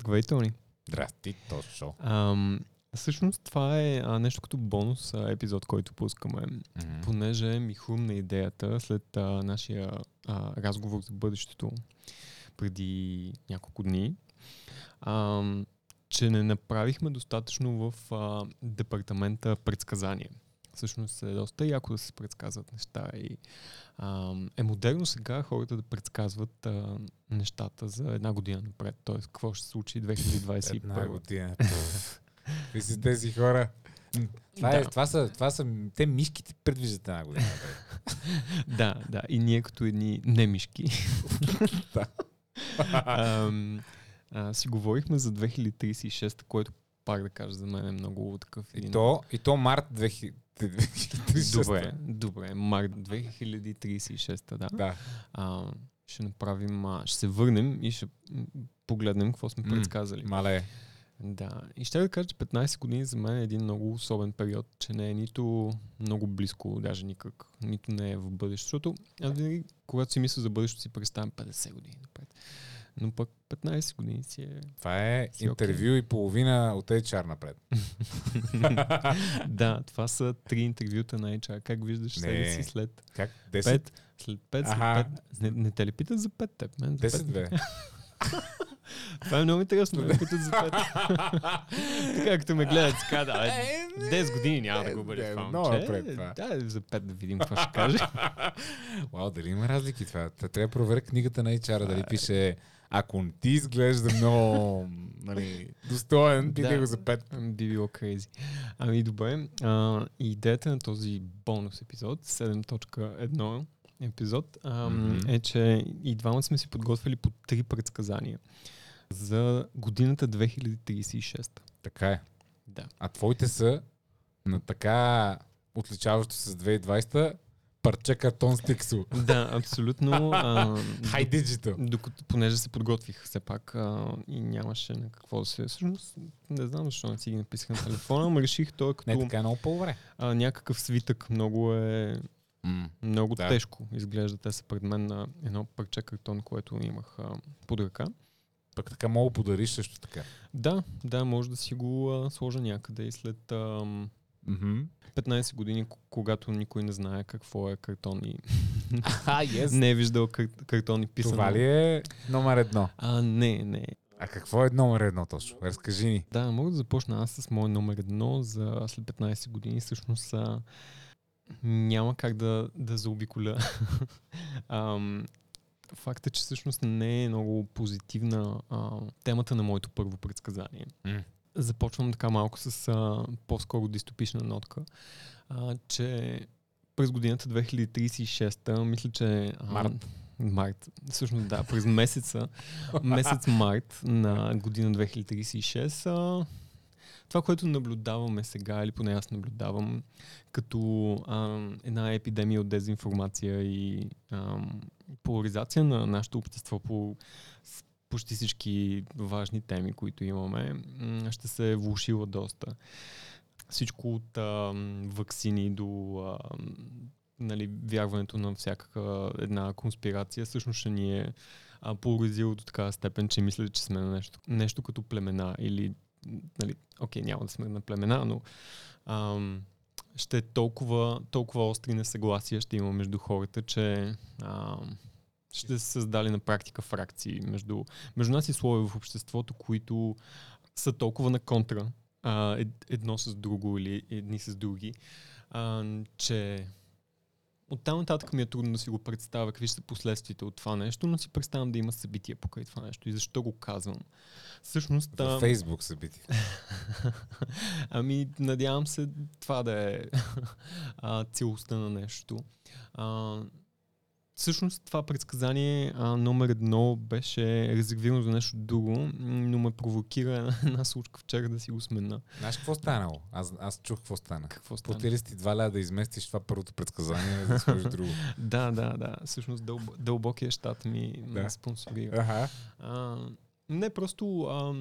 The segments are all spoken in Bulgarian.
Здравей, Тони. Здрасти, точно. Ам, всъщност това е а, нещо като бонус а, епизод, който пускаме, Мгм. понеже ми хрумна идеята след а, нашия а, разговор за бъдещето преди няколко дни, ам, че не направихме достатъчно в а, департамента предсказания. Всъщност е доста яко да се предсказват неща и ам, е модерно сега хората да предсказват а, нещата за една година напред, т.е. какво ще се случи 2021. Една година. Какви са тези хора? Това, е, Да. това, са, това са, те мишките предвиждат една година. Да, да. И ние като едни немишки. Да. Ам, а, си говорихме за 2036, което пак да кажа за мен е много такъв И един... то, и то март 2000 2036. Добре, добре. Март 2036, да. Да. А, ще направим, а, ще се върнем и ще погледнем какво сме предсказали. Мале. Да. И ще да кажа, че 15 години за мен е един много особен период, че не е нито много близко, даже никак, нито не е в бъдещето. Аз винаги, когато си мисля за бъдещето, си представям 50 години напред. Но пък 15 години си е... Това е Си окей. интервю и половина от HR напред. да, това са три интервюта на HR. Как виждаш себе си след Как? 10? 5? След 5, след Аха. 5. Не, не те ли питат за 5 теб? Мен за 10 5. бе. Това е много интересно, 5. така, като ме гледат, си Е, не. 10 години няма да Е, го бъде това много момче. напред това. Да, за 5 да видим какво ще каже. Вау, дали има разлики това? Трябва да проверя книгата на HR, дали пише ако не ти изглежда много нали, достоен, питай Да. го за 5. Би било crazy. Ами добре, а, идеята на този бонус епизод, 7.1 епизод, а, Мгм. е, че и двамата сме си подготвили по три предсказания за годината 2036. Така е. Да. А твоите са на така отличаващо се с 2020 парче картон с тиксо. Да, абсолютно. High digital. Докато, понеже се подготвих все пак а, и нямаше на какво да се... Всъщност, не знам защо не си ги написах на телефона, но реших той като Не, така е много по-добре. някакъв свитък. Много е... Много Да. тежко изглежда. Те са пред мен на едно парче картон, което имах а, под ръка. Пък така мога да подариш също така. Да, да, може да си го а, сложа някъде и след а, Мгм. 15 години, когато никой не знае какво е картон и А, yes. не е виждал кар- картон и писано. Това ли е номер едно? А, не, не. А какво е номер едно точно? Разкажи ни. Да, мога да започна аз с мой номер едно за след 15 години. Всъщност а, няма как да, да заобиколя. Ам, факт е, че всъщност не е много позитивна а, темата на моето първо предсказание. М. Започвам така малко с а, по-скоро дистопична нотка, а, че през годината 2036, мисля, че... А, Март. Март. Всъщност да, през месеца, месец март на година 2036. А, това, което наблюдаваме сега, или поне аз наблюдавам, като а, една епидемия от дезинформация и а, поляризация на нашето общество по почти всички важни теми, които имаме, ще се е влушила доста. Всичко от а, вакцини до а, нали, вярването на всяка една конспирация, всъщност ще ни е а, поляризирало до такава степен, че мисля, че сме на нещо, нещо като племена или нали, окей, няма да сме на племена, но ам, ще е толкова, толкова остри несъгласия ще има между хората, че ам, ще се създали на практика фракции между, между нас и слоеве в обществото, които са толкова на контра а, ед, едно с друго или едни с други, а, че оттам нататък ми е трудно да си го представя какви ще са последствията от това нещо, но си представям да има събития покрай това нещо. И защо го казвам? Всъщност... В а, Фейсбук събитие. Ами, надявам се това да е а, целостта на нещо. А, всъщност това предсказание а, номер едно беше резервирано за нещо друго, но ме провокира една случка вчера да си го смена. Знаеш какво станало? Аз, аз чух какво стана. Какво стана? Платили сте 2 ля да изместиш това първото предсказание, за да сложиш друго. Да, да, да. Всъщност дълб, дълбокия щат ми Да. спонсорира. Аха. А, не, просто а,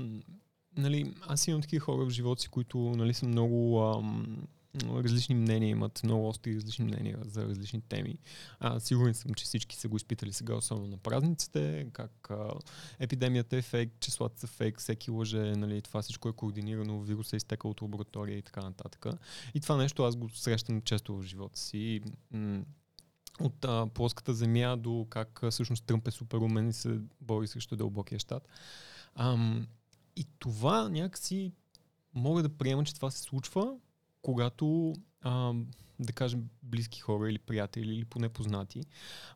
нали, аз имам такива хора в живота си, които нали, са много ам, различни мнения имат, много остри различни мнения за различни теми. А, сигурен съм, че всички са го изпитали сега, особено на празниците, как а, епидемията е фейк, числата са фейк, всеки лъже, нали, това всичко е координирано, вируса е изтекал от лаборатория и така нататък. И това нещо аз го срещам често в живота си. М- от а, плоската земя до как всъщност Тръмп е супер умен и се бори срещу дълбокия щат. Ам, и това някакси мога да приема, че това се случва, когато, а, да кажем, близки хора или приятели или поне познати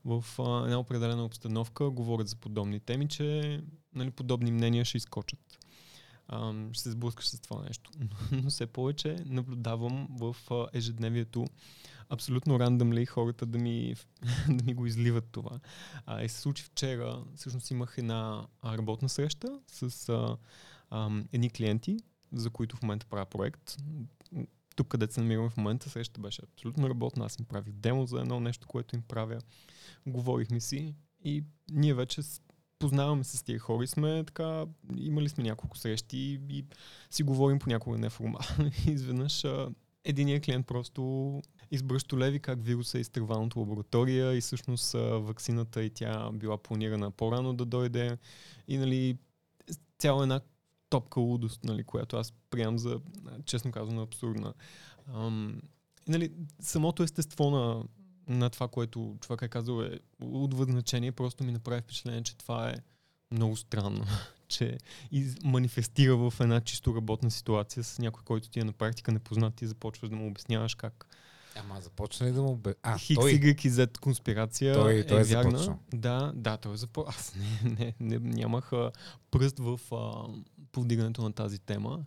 в а, една определена обстановка говорят за подобни теми, че нали, подобни мнения ще изкочат. А, ще се сблъскаш с това нещо. Но все повече наблюдавам в а, ежедневието абсолютно рандъмли хората да ми, да ми го изливат това. А, и се случи вчера, всъщност имах една работна среща с а, а, едни клиенти, за които в момента правя проект. Тук, където се намираме в момента, срещата беше абсолютно работна. Аз им правих демо за едно нещо, което им правя. Говорихме си и ние вече познаваме се с тия хора и сме така, имали сме няколко срещи и, и си говорим понякога неформално. Изведнъж единият клиент просто избръщо леви как вируса е изтърван от лаборатория и всъщност вакцината и тя била планирана по-рано да дойде и нали цяла една топка лудост, нали, която аз приемам за, честно казано, абсурдна. Ам, и, нали, самото естество на, на това, което човек е казал е от значение, просто ми направи впечатление, че това е много странно, че из, манифестира в една чисто работна ситуация с някой, който ти е на практика непознат, ти започваш да му обясняваш как Ама започна ли да му бе... А, Хикс, той... Y и Z конспирация той, е, той е вярна. започнал. Да, да, той е започнал. Аз не, не, не, нямах а, пръст в а, повдигането на тази тема.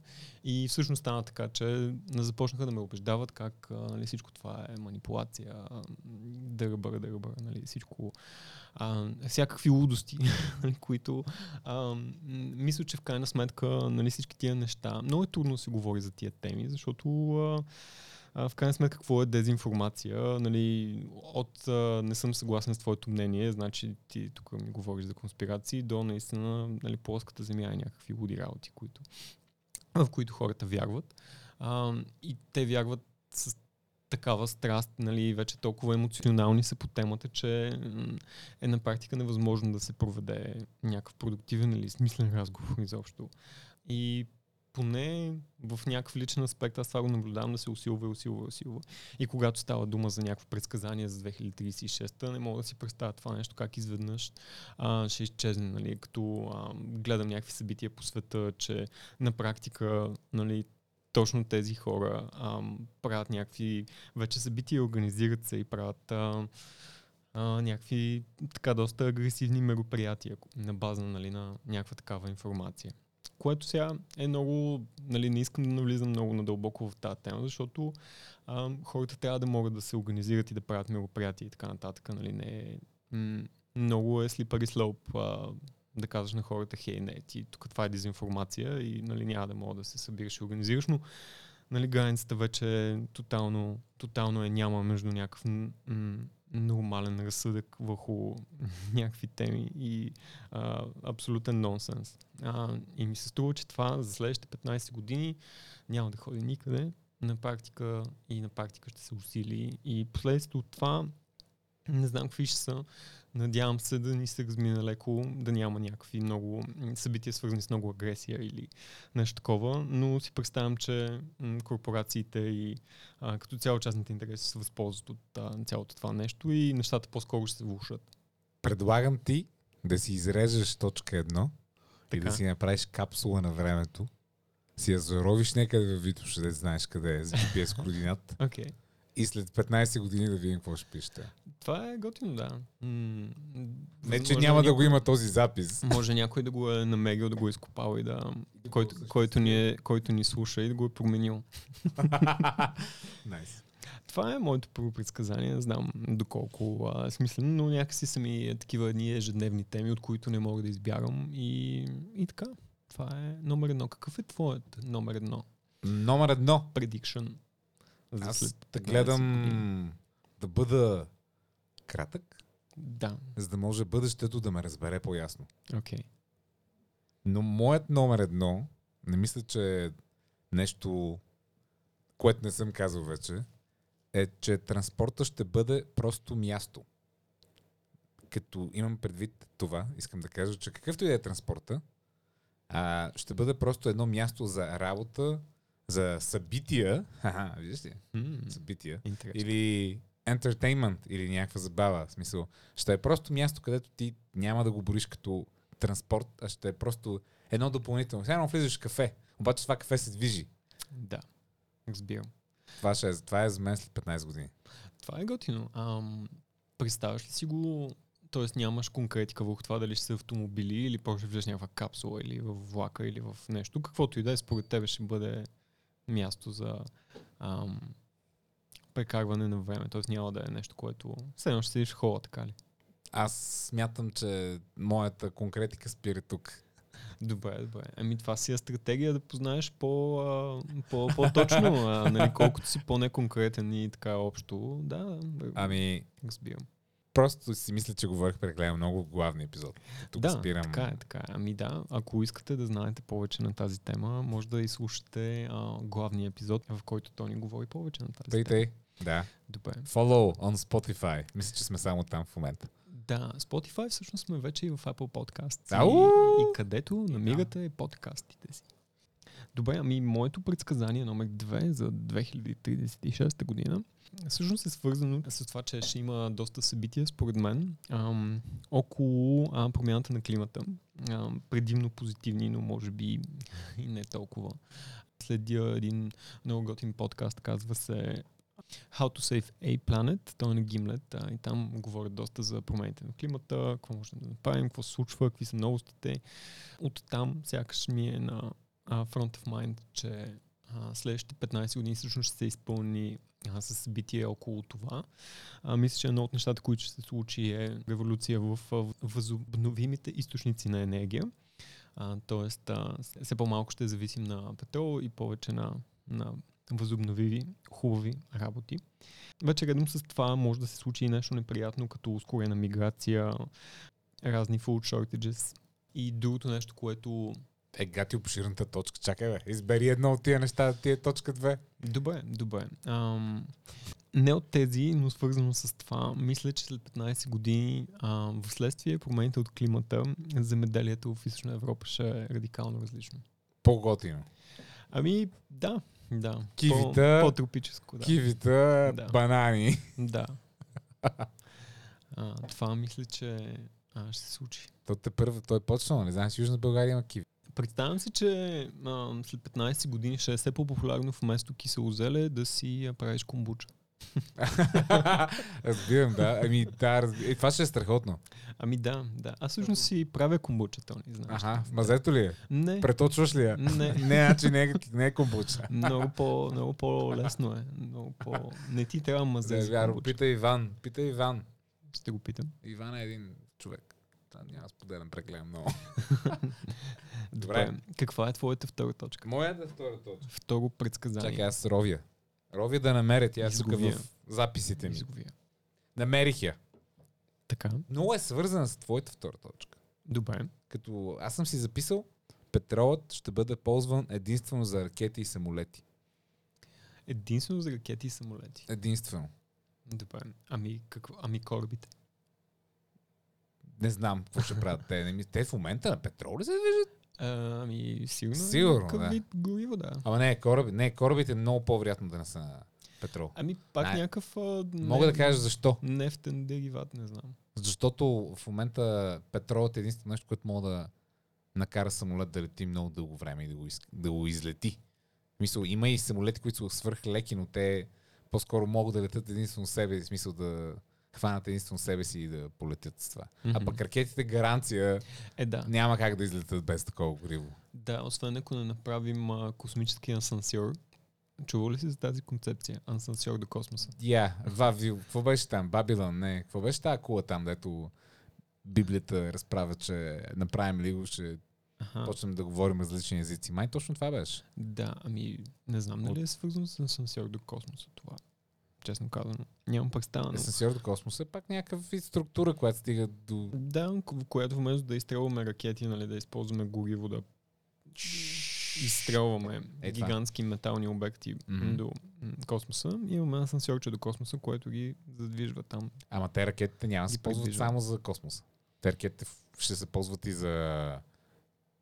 И всъщност стана така, че започнаха да ме убеждават как нали, всичко това е манипулация, дърбър, дърбър, нали, всичко, а, всякакви лудости, нали, които а, мисля, че в крайна сметка нали, всички тия неща, много е трудно да се говори за тия теми, защото а, а, в крайна сметка какво е дезинформация. Нали, от а, не съм съгласен с твоето мнение, значи ти тук ми говориш за конспирации, до наистина нали, плоската земя е някакви луди работи, които, в които хората вярват. А, и те вярват с такава страст, нали, вече толкова емоционални са по темата, че е на практика невъзможно да се проведе някакъв продуктивен или смислен разговор изобщо. И поне в някакъв личен аспект аз това го наблюдавам да се усилва и усилва и усилва. И когато става дума за някакво предсказание за 2036-та, не мога да си представя това нещо как изведнъж а, ще изчезне. Нали? Като а, гледам някакви събития по света, че на практика нали, точно тези хора а, правят някакви вече събития, организират се и правят а, а, някакви така доста агресивни мероприятия на база нали, на някаква такава информация което сега е много, нали, не искам да навлизам много надълбоко в тази тема, защото а, хората трябва да могат да се организират и да правят мероприятия и така нататък. Нали, не е, много е слипари а, да казваш на хората, хей, не, ти тук това е дезинформация и нали, няма да мога да се събираш и организираш, но нали, границата вече тотално, тотално е няма между някакъв нормален разсъдък върху някакви теми и а, абсолютен нонсенс. А, и ми се струва, че това за следващите 15 години няма да ходи никъде. На практика и на практика ще се усили. И последствието от това не знам какви ще са. Надявам се да ни се размине леко, да няма някакви много събития свързани с много агресия или нещо такова, но си представям, че корпорациите и а, като цяло частните интереси се възползват от а, цялото това нещо и нещата по-скоро ще се влушат. Предлагам ти да си изрежеш точка едно и да си направиш капсула на времето, си я заровиш някъде в Витош, да знаеш къде е, за GPS координат. Okay. И след 15 години да видим какво ще пишете. Това е готино, да. М- не, че няма някой, да го има този запис. Може някой да го е намерил, да го е изкопал и да... който, който, ни е, който ни слуша и да го е променил. nice. Това е моето първо предсказание. Не знам доколко а, смислено, но някакси са ми такива едни ежедневни теми, от които не мога да избягам. И, и така. Това е номер едно. Какъв е твоят номер едно? Номер едно. Prediction. За Аз да гледам да бъда кратък. Да. За да може бъдещето да ме разбере по-ясно. Okay. Но моят номер едно, не мисля, че е нещо което не съм казал вече, е, че транспорта ще бъде просто място. Като имам предвид това, искам да кажа, че какъвто и да е транспорта, а, ще бъде просто едно място за работа, за събития, ха виждаш ли? М, Събития. Или entertainment, или някаква забава. В смисъл, ще е просто място, където ти няма да го бориш като транспорт, а ще е просто едно допълнително. Сега влизаш в кафе, обаче това кафе се движи. Да, разбирам. Това, ще е, това е за мен след 15 години. Това е готино. Ам, представяш ли си го, т.е. нямаш конкретика върху това дали ще са автомобили или просто ще влезеш някаква капсула или в влака или в нещо, каквото и да е, според тебе ще бъде място за ам, прекарване на време. Т.е. няма да е нещо, което все ще седиш в хола, така ли? Аз смятам, че моята конкретика спира тук. Добре, добре. Ами това си е стратегия да познаеш по, а, по, по-точно, а, нали, колкото си по-неконкретен и така общо. Да, Ами, разбирам. Просто си мисля, че говорих прекалено много в главния епизод. Тук да, спирам. така е, така е. Ами да, ако искате да знаете повече на тази тема, може да изслушате а, главния епизод, в който Тони говори повече на тази Тъй, тема. тъй. Да. Добре. Follow on Spotify. Мисля, че сме само там в момента. Да, Spotify всъщност сме вече и в Apple Podcast. И, и където намирате подкастите си. Добре, ами моето предсказание номер 2 за 2036 година всъщност е свързано с това, че ще има доста събития, според мен, ам, около а, промяната на климата. Ам, предимно позитивни, но може би и не толкова. Следя един много готин подкаст, казва се How to Save a Planet, той е на Gimlet а, и там говорят доста за промените на климата, какво можем да направим, какво се случва, какви са новостите. От там сякаш ми е на front of mind, че а, следващите 15 години всъщност ще се изпълни с събитие около това. А, мисля, че едно от нещата, които ще се случи е революция в а, възобновимите източници на енергия. А, тоест, а, все по-малко ще зависим на петрол и повече на, на възобновиви, хубави работи. Вече редом с това може да се случи и нещо неприятно, като ускорена миграция, разни food shortages и другото нещо, което Е, гати обширната точка. Чакай, бе. Избери едно от тия неща, тия точка 2. Добре, добре. Ам, не от тези, но свързано с това, мисля, че след 15 години, а, в следствие промените от климата, земеделието в Източна Европа ще е радикално различно. По-готино. Ами, да, да. Кивита, По, по-тропическо, да. Кивита, Да. банани. Да. А, това мисля, че а, ще се случи. То те първо, той е почнал, не знаеш, Южна България има киви. Представям си, че а, след 15 години ще е все по-популярно вместо кисело зеле да си а, правиш комбуча. Разбирам, да. Ами да, разби... е, това ще е страхотно. Ами да, да. Аз всъщност си правя комбуча, то не знаеш. Аха, в мазето ли е? Не, Преточваш ли я? не. Не, значи не е, не е комбуча. много, по, много по-лесно е. Много по... Не ти трябва мазе Да, за комбуча. Пита Иван. Пита Иван. Ще го питам. Иван е един човек. Там няма споделям прекалено много. Добре. Добре. Каква е твоята втора точка? Моята втора точка. Второ предсказание. Чакай, аз ровя. Ровя да намеря тя тук Изговия. в записите ми. Изговия. Намерих я. Така. Много е свързана с твоята втора точка. Добре. Като аз съм си записал, петролът ще бъде ползван единствено за ракети и самолети. Единствено за ракети и самолети. Единствено. Добре. Ами, какво? ами корабите. Не знам какво ще правят те. Не ми- Те в момента на петрол ли се движат? А, ами, сигурно. е Сигурно, някакъв да. вид гориво, да. Ама не, кораби, не, корабите е много по-вероятно да не са на петрол. Ами, пак Не. някакъв... А, Мога да кажа защо. Нефтен дериват, не знам. Защото в момента петролът е единствено нещо, което мога да накара самолет да лети много дълго време и да го, из, да го излети. В смисъл, има и самолети, които са свръхлеки, но те по-скоро могат да летят единствено себе, в смисъл да хванат единствено себе си и да полетят с това. А Мгм. пък ракетите гаранция Е, да. няма как да излетят без такова гориво. Да, освен ако не направим а, космически асансьор. Чува ли си за тази концепция? Асансьор до космоса. Я, yeah. Какво беше там? Бабилон, не. Какво беше тази кула там, дето Библията разправя, че направим ли го, ще Аха. почнем да говорим различни езици. Май точно това беше. Да, ами не знам дали е свързано с асансьор до космоса това. Честно казано. Нямам представа. Но... Асансьор до космоса е пак някакъв вид структура, която стига до... Да, в която вместо да изстрелваме ракети, нали, да използваме гориво, да изстрелваме Е, това. гигантски метални обекти Мгм. до космоса. И имаме асансьорче до космоса, което ги задвижва там. Ама те ракетите няма да се ползват придвижват. само за космоса. Те ракетите ще се ползват и за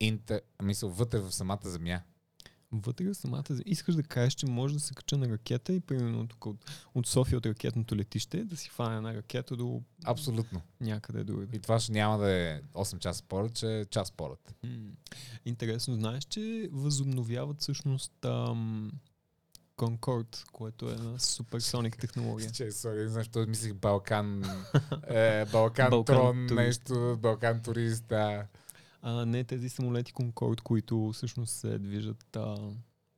интер... Мисъл, вътре в самата Земя. Вътре в самата. Искаш да кажеш, че може да се кача на ракета и примерно тук от, от София от ракетното летище да си фане една ракета до Абсолютно. някъде другаде. И това ще няма да е 8 часа полет, че е час полет. М. Интересно, знаеш, че възобновяват всъщност ам, Concorde, което е на суперсоник технология. Че, сори, защо мислих Балкан, е, Балкан, Балкан Трон, турист. нещо, Балкан турист, да. А, не тези самолети Concorde, които всъщност се движат а,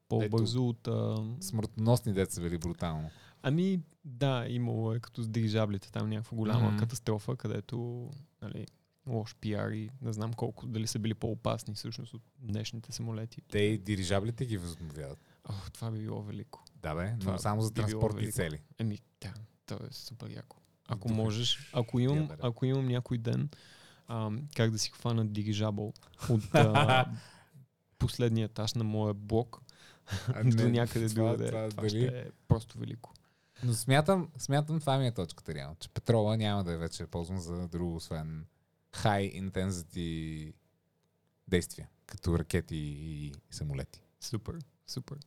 по-бързо от... А, Смъртоносни деца били брутално. ами, да, имало е като с дирижаблите, там някаква голяма Мгм. катастрофа, където нали, лош пиар и не знам колко, дали са били по-опасни всъщност от днешните самолети. Те дирижаблите ги възобновяват. Ох, това би било велико. Да бе, Това но само за транспортни цели. Еми, да, то е супер яко. Ако можеш, ако имам, ако имам някой ден, ам, как да си хвана дирижабъл от а, последния етаж на моя блок А, до някъде това- другаде, това, това ще е просто велико. Но смятам, смятам, това ми е точката реално, че петрола няма да е вече ползван за друго, освен high intensity действия, като ракети и самолети. Супер, супер.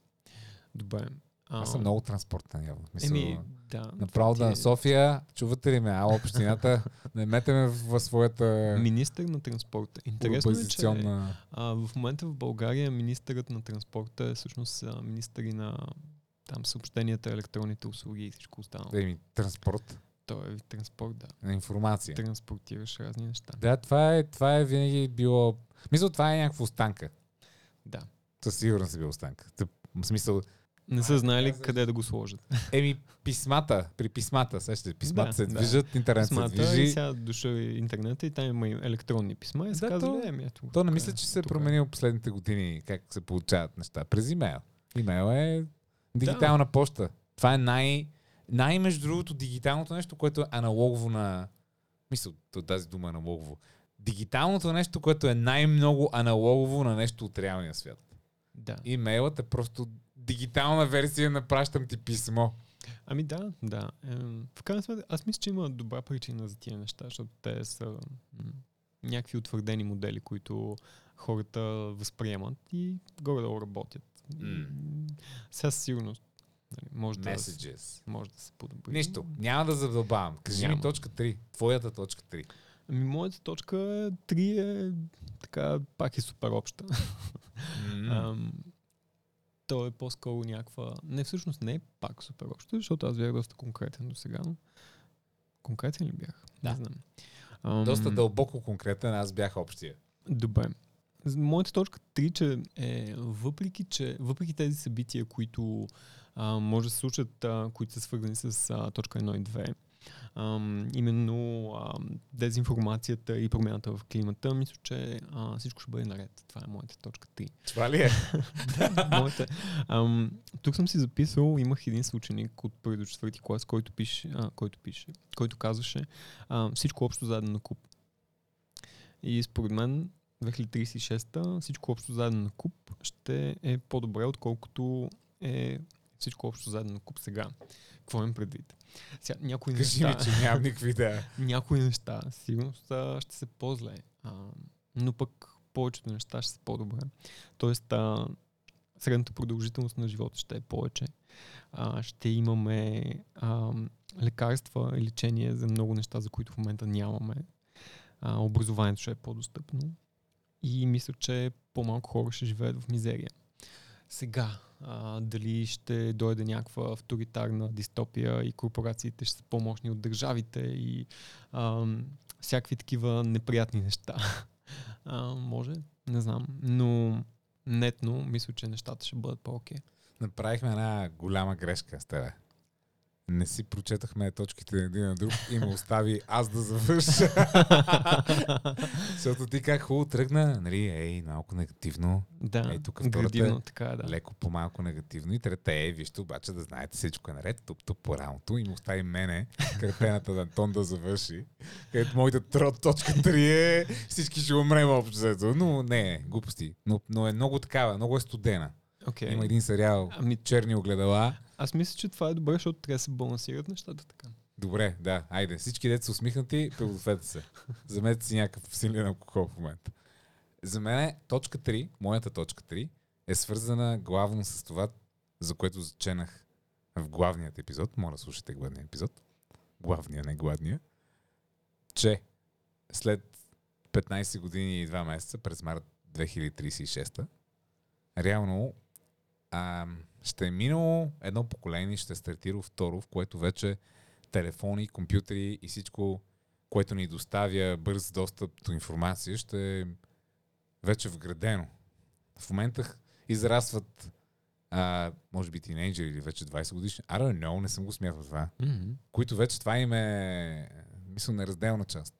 Добре. Аз А, съм много транспортен явно. Мисъл, Еми, да. Направо да на София, чувате ли ме, ала общината, не метеме в, в своята Министър на транспорта. Интересно е, че а, в момента в България министърът на транспорта е всъщност а, министър на там съобщенията, електронните услуги и всичко останало. Еми, транспорт Той е транспорт, да. на информация. Транспортираш разни неща. Да, това е, това е винаги било... Мисля, това е някаква останка. Да. Със сигурност е била останка. В смисъл, Не са знаели казваш- къде да го сложат. еми, писмата, при писмата, сещате, писмата Да, се да. движат, интернет се Писмата и движи. сега дошъл интернета и там има и електронни писма и са Да, казали, то- еми ето. То не мисля, е, че се е е. променил последните години как се получават неща. През имейл. Имейл е дигитална почта. Това е най... Най, между другото, дигиталното нещо, което е аналогово на... Мисля, тази дума е аналогово. Дигиталното нещо, което е най-много аналогово на нещо от реалния свят. Да. Имейлът е просто дигитална версия на пращам ти писмо. Ами да, да. В крайна сметка, аз мисля, че има добра причина за тия неща, защото те са м- някакви утвърдени модели, които хората възприемат и горе-долу работят. И, Сега сигурност нали, може, да, Messages. може да се подобри. Нищо. Няма да задълбавам. Кажи ми Няма. точка 3. Твоята точка 3. Ами моята точка 3 е така, пак е супер обща. Ам, то е по-скоро някаква... Не, всъщност не е пак супер общо, защото аз бях доста конкретен до сега. Конкретен ли бях? Да. Не знам. Ам, Доста дълбоко конкретен, аз бях общия. Добре. Моята точка 3, че е въпреки, че въпреки тези събития, които а, може да се случат, а, които са свързани с а, точка 1 и 2, ам, именно а, дезинформацията и промяната в климата, мисля, че а, всичко ще бъде наред. Това е моята точка 3. Това ли е? Моята. Ам, тук съм си записал, имах един съученик от първи до четвърти клас, който пише, а, който пише, който казваше а, всичко общо заедно на куп. И според мен 2036-та всичко общо заедно на куп ще е по-добре, отколкото е всичко общо заедно на куп сега. Какво имам предвид? Сега, някои Кажи неща, ми, че нямам никакви идея. някои неща сигурно ще се по-зле, а, но пък повечето неща ще са по-добре. Тоест, а, средната продължителност на живота ще е повече. А, ще имаме а, лекарства и лечение за много неща, за които в момента нямаме. А, образованието ще е по-достъпно. И мисля, че по-малко хора ще живеят в мизерия. Сега, а, дали ще дойде някаква авторитарна дистопия и корпорациите ще са по-мощни от държавите и а, всякакви такива неприятни неща. А, може, не знам. Но нетно, мисля, че нещата ще бъдат по-окей. Направихме една голяма грешка с тебе. Не си прочетахме точките един на друг и ме остави аз да завърша. Защото ти как хубаво тръгна, нали, ей, малко негативно, да, Ей, тук градивно, е така да. леко по-малко негативно. И трета е, вижте, обаче да знаете всичко е наред, туп туп по рамото и му остави мене, картената на Антон да завърши. Където моята тро- точка 3 е всички ще умрем общо. Но не, глупости. Но, но е много такава, много е студена. Okay. Има един сериал Ами, Черни огледала. Аз мисля, че това е добре, защото трябва да се балансират нещата така. Добре, да, айде. Всички деца усмихнати, пригответе се. Замете си някакъв силен алкохол в момента. За мен е точка 3, моята точка 3, е свързана главно с това, за което заченах в главният епизод. Моля, слушайте главния епизод. Главния, не гладния. Че след 15 години и 2 месеца, през март 2036, реално а, ще е минало едно поколение, ще е стартирало второ, в което вече телефони, компютри и всичко, което ни доставя бърз достъп до информация, ще е вече вградено. В момента израстват а, може би тинейджери или вече 20 годишни. I don't know, не съм го смятал това. Mm-hmm. Които вече това им е, мисля, неразделна част.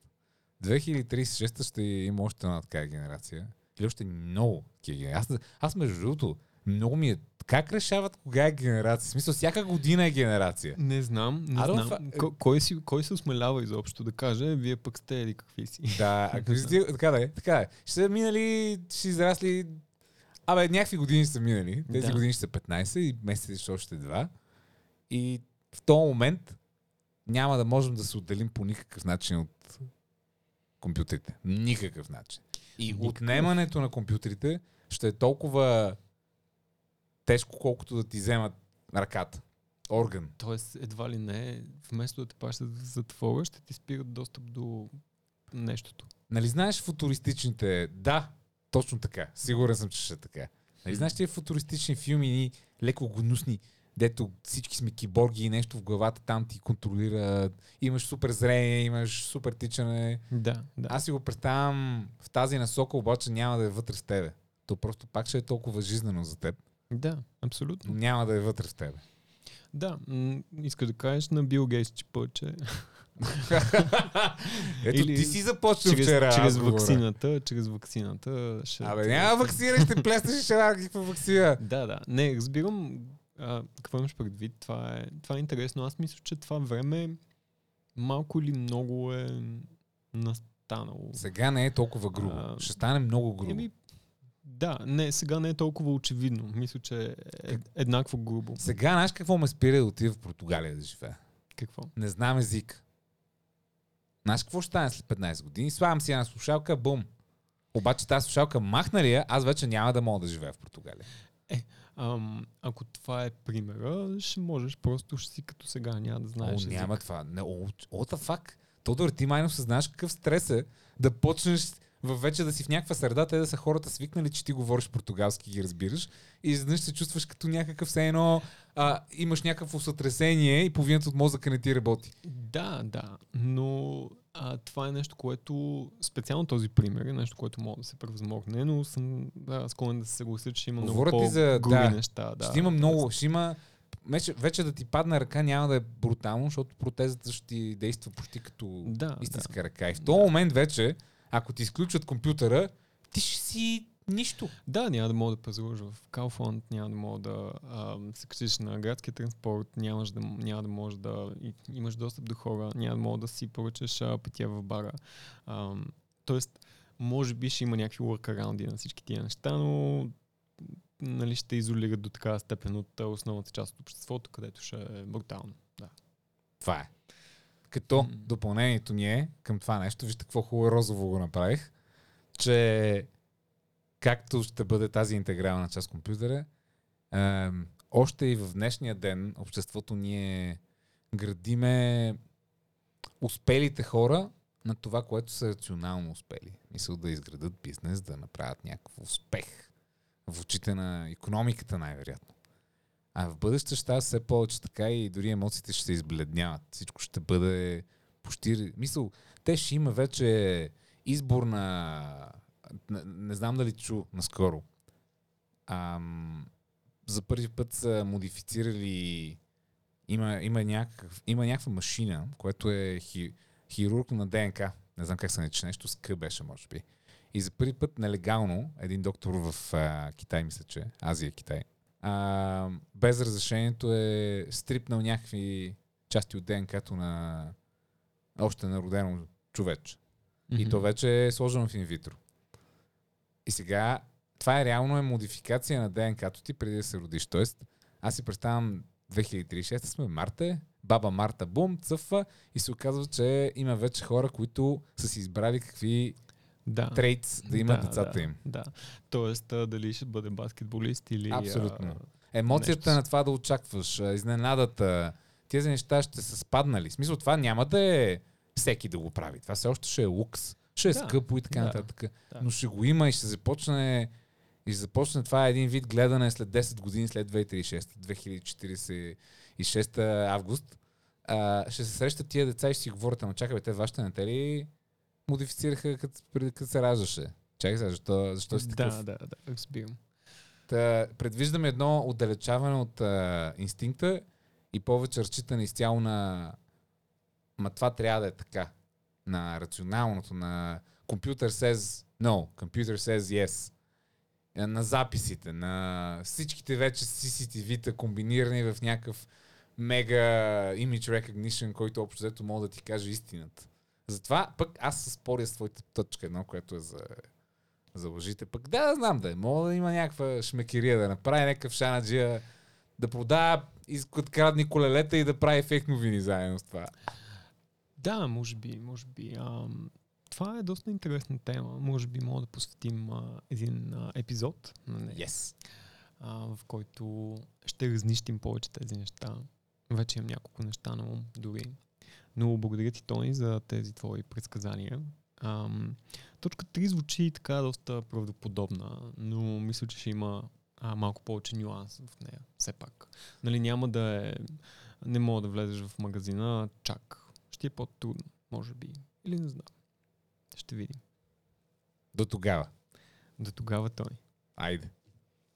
2036 ще има още една такава генерация. Или още много такива. Аз, аз между другото, много ми е... Как решават кога е генерация? В смисъл, всяка година е генерация. Не знам, не don't знам. Ко- кой, си, кой се осмелява изобщо да каже, вие пък сте или какви си? Да, ако си, така да е, така е. Ще са минали, ще израсли... Абе, някакви години са минали. Тези Да. години ще са 15 и месеците ще още 2. И в този момент няма да можем да се отделим по никакъв начин от компютрите. Никакъв начин. И Никакъв. отнемането на компютрите ще е толкова тежко, колкото да ти вземат ръката. Орган. Тоест, едва ли не, вместо да те пащат в затвора, ще ти спират достъп до нещото. Нали знаеш футуристичните... Да, точно така. Сигурен съм, че ще е така. Нали знаеш тия футуристични филми, ни леко гнусни, дето всички сме киборги и нещо в главата там ти контролира. Имаш супер зрение, имаш супер тичане. Да, да. Аз си го представям в тази насока, обаче няма да е вътре в тебе. То просто пак ще е толкова жизнено за теб, Да, абсолютно. но няма да е вътре в тебе. Да, м- искаш да кажеш на Бил чипа, че Ето Или ти си започна чрез, вчера. чрез ваксината, чрез ваксината ще... Абе, няма вакцина, ще плеснеш и ще каква вакцина. Да, да. Не, разбирам а, какво имаш предвид. Това е, това е интересно. Аз мисля, че това време малко или много е настанало. Сега не е толкова грубо. А, Ще стане много грубо. Еми, да, не, сега не е толкова очевидно. Мисля, че е еднакво грубо. Сега знаеш какво ме спира да отида в Португалия да живея? Какво? Не знам език. Знаеш какво ще стане след 15 години? Слагам си една слушалка, бум. Обаче тази слушалка махна ли я, аз вече няма да мога да живея в Португалия. Ам, ако това е примера, ще можеш просто ще си като сега, няма да знаеш. О, език. няма това. Не, о, what the fuck? Тодор, ти майно съзнаш какъв стрес е да почнеш в вече да си в някаква среда, те да са хората свикнали, че ти говориш португалски ги разбираш и изведнъж се чувстваш като някакъв все едно а, имаш някакво сътресение и половината от мозъка не ти работи. Да, да, но а, това е нещо, което, специално този пример е нещо, което може да се превъзмогне, но съм да, склонен да се съглася, че има много Говоря ти за- по-груби да, неща. Да, ще има много, ще има вече, вече да ти падне ръка няма да е брутално, защото протезата ще ти действа почти като Да, истинска ръка. И в този момент вече, ако ти изключат компютъра, ти ще си нищо. Да, няма да мога да пазаруваш в Kaufland, няма да мога да а, се качиш на градския транспорт, нямаш да, няма да можеш да и, имаш достъп до хора, няма да мога да си поръчаш а, пития в бара. А, тоест, може би ще има някакви workaround на всички тия неща, но нали, ще изолират до такава степен от основната част от обществото, където ще е брутално. Да. Това е. Като допълнението ни е към това нещо, вижте какво хубаво розово го направих, че както ще бъде тази интегрална част компютъра, ем, още и в днешния ден обществото ние градиме успелите хора на това, което са рационално успели. Мисля да изградат бизнес, да направят някакъв успех в очите на економиката най-вероятно. А в бъдеще ще все повече така и дори емоциите ще се избледняват. Всичко ще бъде почти... Мисъл, те ще има вече избор на... Не, не знам дали чу наскоро. Ам, за първи път са модифицирали... Има, има, някакъв, има някаква машина, която е хи, хирург на ДНК. Не знам как се нарича нещо, с К беше, може би. И за първи път нелегално един доктор в а, Китай, мисля, че Азия, Китай, а, без разрешението е стрипнал някакви части от ДНК-то на още народено човече. И то вече е сложено в инвитро. И сега, това е реално е модификация на ДНК-то ти преди да се родиш. Тоест, аз си представям 2036 сме, Марта е, баба Марта бум, цъфва и се оказва, че има вече хора, които са си избрали какви Да. трейтс да имат да, децата да, им. Да. Тоест, а, дали ще бъде баскетболист или... Абсолютно. А, Емоцията Нещо. на това да очакваш, изненадата, тези неща ще са спаднали. В смисъл, това няма да е всеки да го прави. Това все още ще е лукс. Ще е Да, скъпо и така да, нататък. да. Но ще го има и ще започне и започне това е един вид гледане след 10 години, след 2036, 2046 август. А, ще се срещат тия деца и ще си говорят, ама чакай, бе, те вашите на те ли модифицираха като, като се раждаше? Чакай сега, защо, защо си такъв? Да, да, да, разбирам. Та, предвиждаме едно отдалечаване от а, инстинкта и повече разчитане изцяло на ма това трябва да е така. На рационалното, на computer says no, computer says yes. На записите, на всичките вече CCTV-та комбинирани в някакъв мега image recognition, който общо взето мога да ти каже истината. Затова пък аз споря с твоята точка едно, което е за за лъжите. Пък да, знам да е. Мога да има някаква шмекерия, да направи някакъв шанаджия, да продава искат крадни колелета и да прави фейк новини заедно с това. Да, може би, може би. Ам, това е доста интересна тема. Може би мога да посветим а, един а, епизод на нея, Yes. а, в който ще разнищим повече тези неща. Вече имам няколко неща на ум, дори. Но благодаря ти, Тони, за тези твои предсказания. Ам, точка 3 звучи така доста правдоподобна, но мисля, че ще има а, малко повече нюанс в нея, все пак. Нали, няма да е... Не мога да влезеш в магазина чак. Ще е по-трудно, може би. Или не знам. Ще видим. До тогава. До тогава той. Айде.